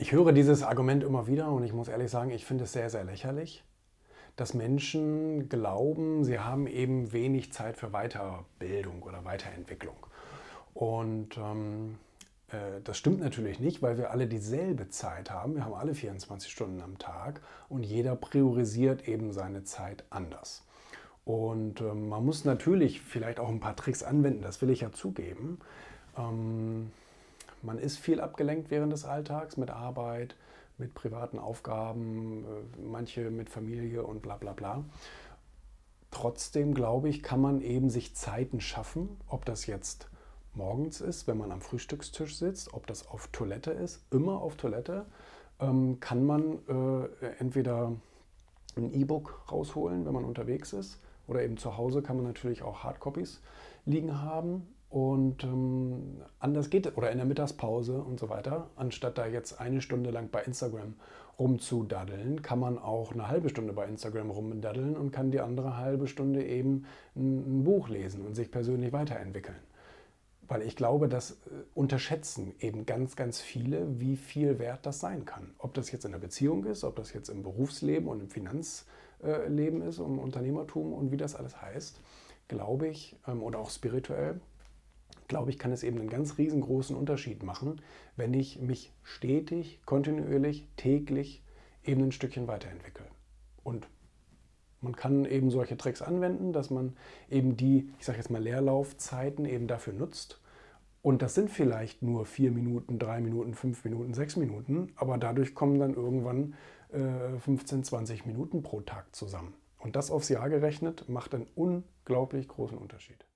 Ich höre dieses Argument immer wieder und ich muss ehrlich sagen, ich finde es sehr, sehr lächerlich, dass Menschen glauben, sie haben eben wenig Zeit für Weiterbildung oder Weiterentwicklung. Und ähm, äh, das stimmt natürlich nicht, weil wir alle dieselbe Zeit haben. Wir haben alle 24 Stunden am Tag und jeder priorisiert eben seine Zeit anders. Und ähm, man muss natürlich vielleicht auch ein paar Tricks anwenden, das will ich ja zugeben. Ähm, man ist viel abgelenkt während des Alltags mit Arbeit, mit privaten Aufgaben, äh, manche mit Familie und bla bla bla. Trotzdem glaube ich, kann man eben sich Zeiten schaffen, ob das jetzt morgens ist, wenn man am Frühstückstisch sitzt, ob das auf Toilette ist, immer auf Toilette, ähm, kann man äh, entweder ein E-Book rausholen, wenn man unterwegs ist, oder eben zu Hause kann man natürlich auch Hardcopies liegen haben. Und ähm, anders geht es, oder in der Mittagspause und so weiter. Anstatt da jetzt eine Stunde lang bei Instagram rumzudaddeln, kann man auch eine halbe Stunde bei Instagram rumdaddeln und kann die andere halbe Stunde eben ein, ein Buch lesen und sich persönlich weiterentwickeln. Weil ich glaube, dass äh, unterschätzen eben ganz, ganz viele, wie viel wert das sein kann. Ob das jetzt in der Beziehung ist, ob das jetzt im Berufsleben und im Finanzleben ist, im Unternehmertum und wie das alles heißt, glaube ich, ähm, oder auch spirituell, glaube ich, kann es eben einen ganz riesengroßen Unterschied machen, wenn ich mich stetig, kontinuierlich, täglich eben ein Stückchen weiterentwickle. Und man kann eben solche Tricks anwenden, dass man eben die, ich sage jetzt mal, Leerlaufzeiten eben dafür nutzt. Und das sind vielleicht nur vier Minuten, drei Minuten, fünf Minuten, sechs Minuten, aber dadurch kommen dann irgendwann äh, 15, 20 Minuten pro Tag zusammen. Und das aufs Jahr gerechnet macht einen unglaublich großen Unterschied.